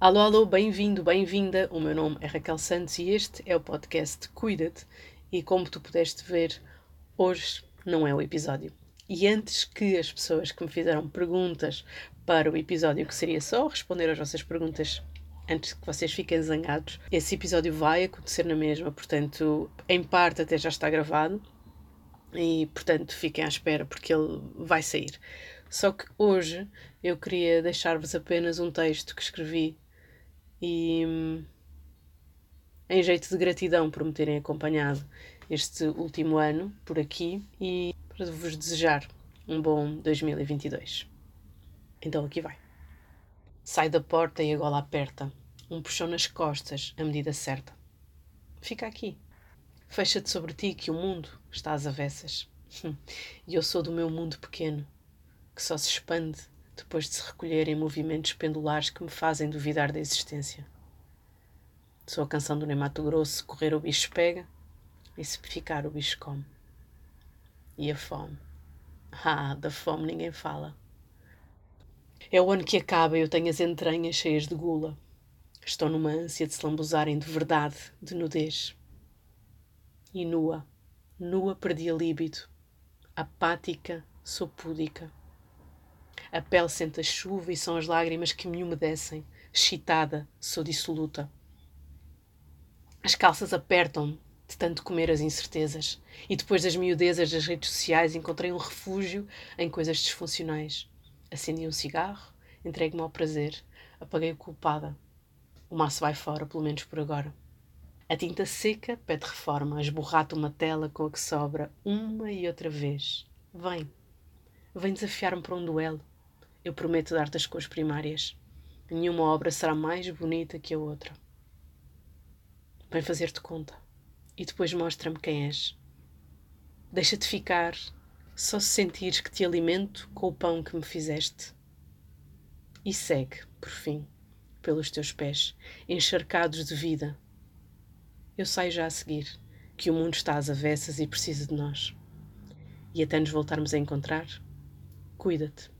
Alô, alô, bem-vindo, bem-vinda. O meu nome é Raquel Santos e este é o podcast Cuida-te. E como tu pudeste ver, hoje não é o episódio. E antes que as pessoas que me fizeram perguntas para o episódio, que seria só responder às vossas perguntas antes que vocês fiquem zangados, esse episódio vai acontecer na mesma, portanto, em parte até já está gravado e, portanto, fiquem à espera porque ele vai sair. Só que hoje eu queria deixar-vos apenas um texto que escrevi e hum, em jeito de gratidão por me terem acompanhado este último ano por aqui e para vos desejar um bom 2022. Então aqui vai. Sai da porta e a gola aperta. Um puxão nas costas, a medida certa. Fica aqui. Fecha-te sobre ti que o mundo está às avessas. E eu sou do meu mundo pequeno, que só se expande depois de se recolher em movimentos pendulares que me fazem duvidar da existência. Sou a canção do Nemato Grosso, correr o bicho pega e se ficar o bicho come. E a fome. Ah, da fome ninguém fala. É o ano que acaba e eu tenho as entranhas cheias de gula. Estou numa ânsia de se lambuzarem de verdade, de nudez. E nua, nua perdi a líbido. Apática, sou púdica. A pele sente a chuva e são as lágrimas que me umedecem. Excitada, sou dissoluta. As calças apertam-me de tanto comer as incertezas. E depois das miudezas das redes sociais encontrei um refúgio em coisas disfuncionais. Acendi um cigarro, entregue-me ao prazer, apaguei o culpada. O maço vai fora, pelo menos por agora. A tinta seca pede reforma, esborrata uma tela com a que sobra uma e outra vez. Vem. Vem desafiar-me para um duelo. Eu prometo dar-te as cores primárias. Nenhuma obra será mais bonita que a outra. Vem fazer-te conta. E depois mostra-me quem és. Deixa-te ficar, só se sentires que te alimento com o pão que me fizeste. E segue, por fim, pelos teus pés, encharcados de vida. Eu saio já a seguir, que o mundo está às avessas e precisa de nós. E até nos voltarmos a encontrar, cuida-te.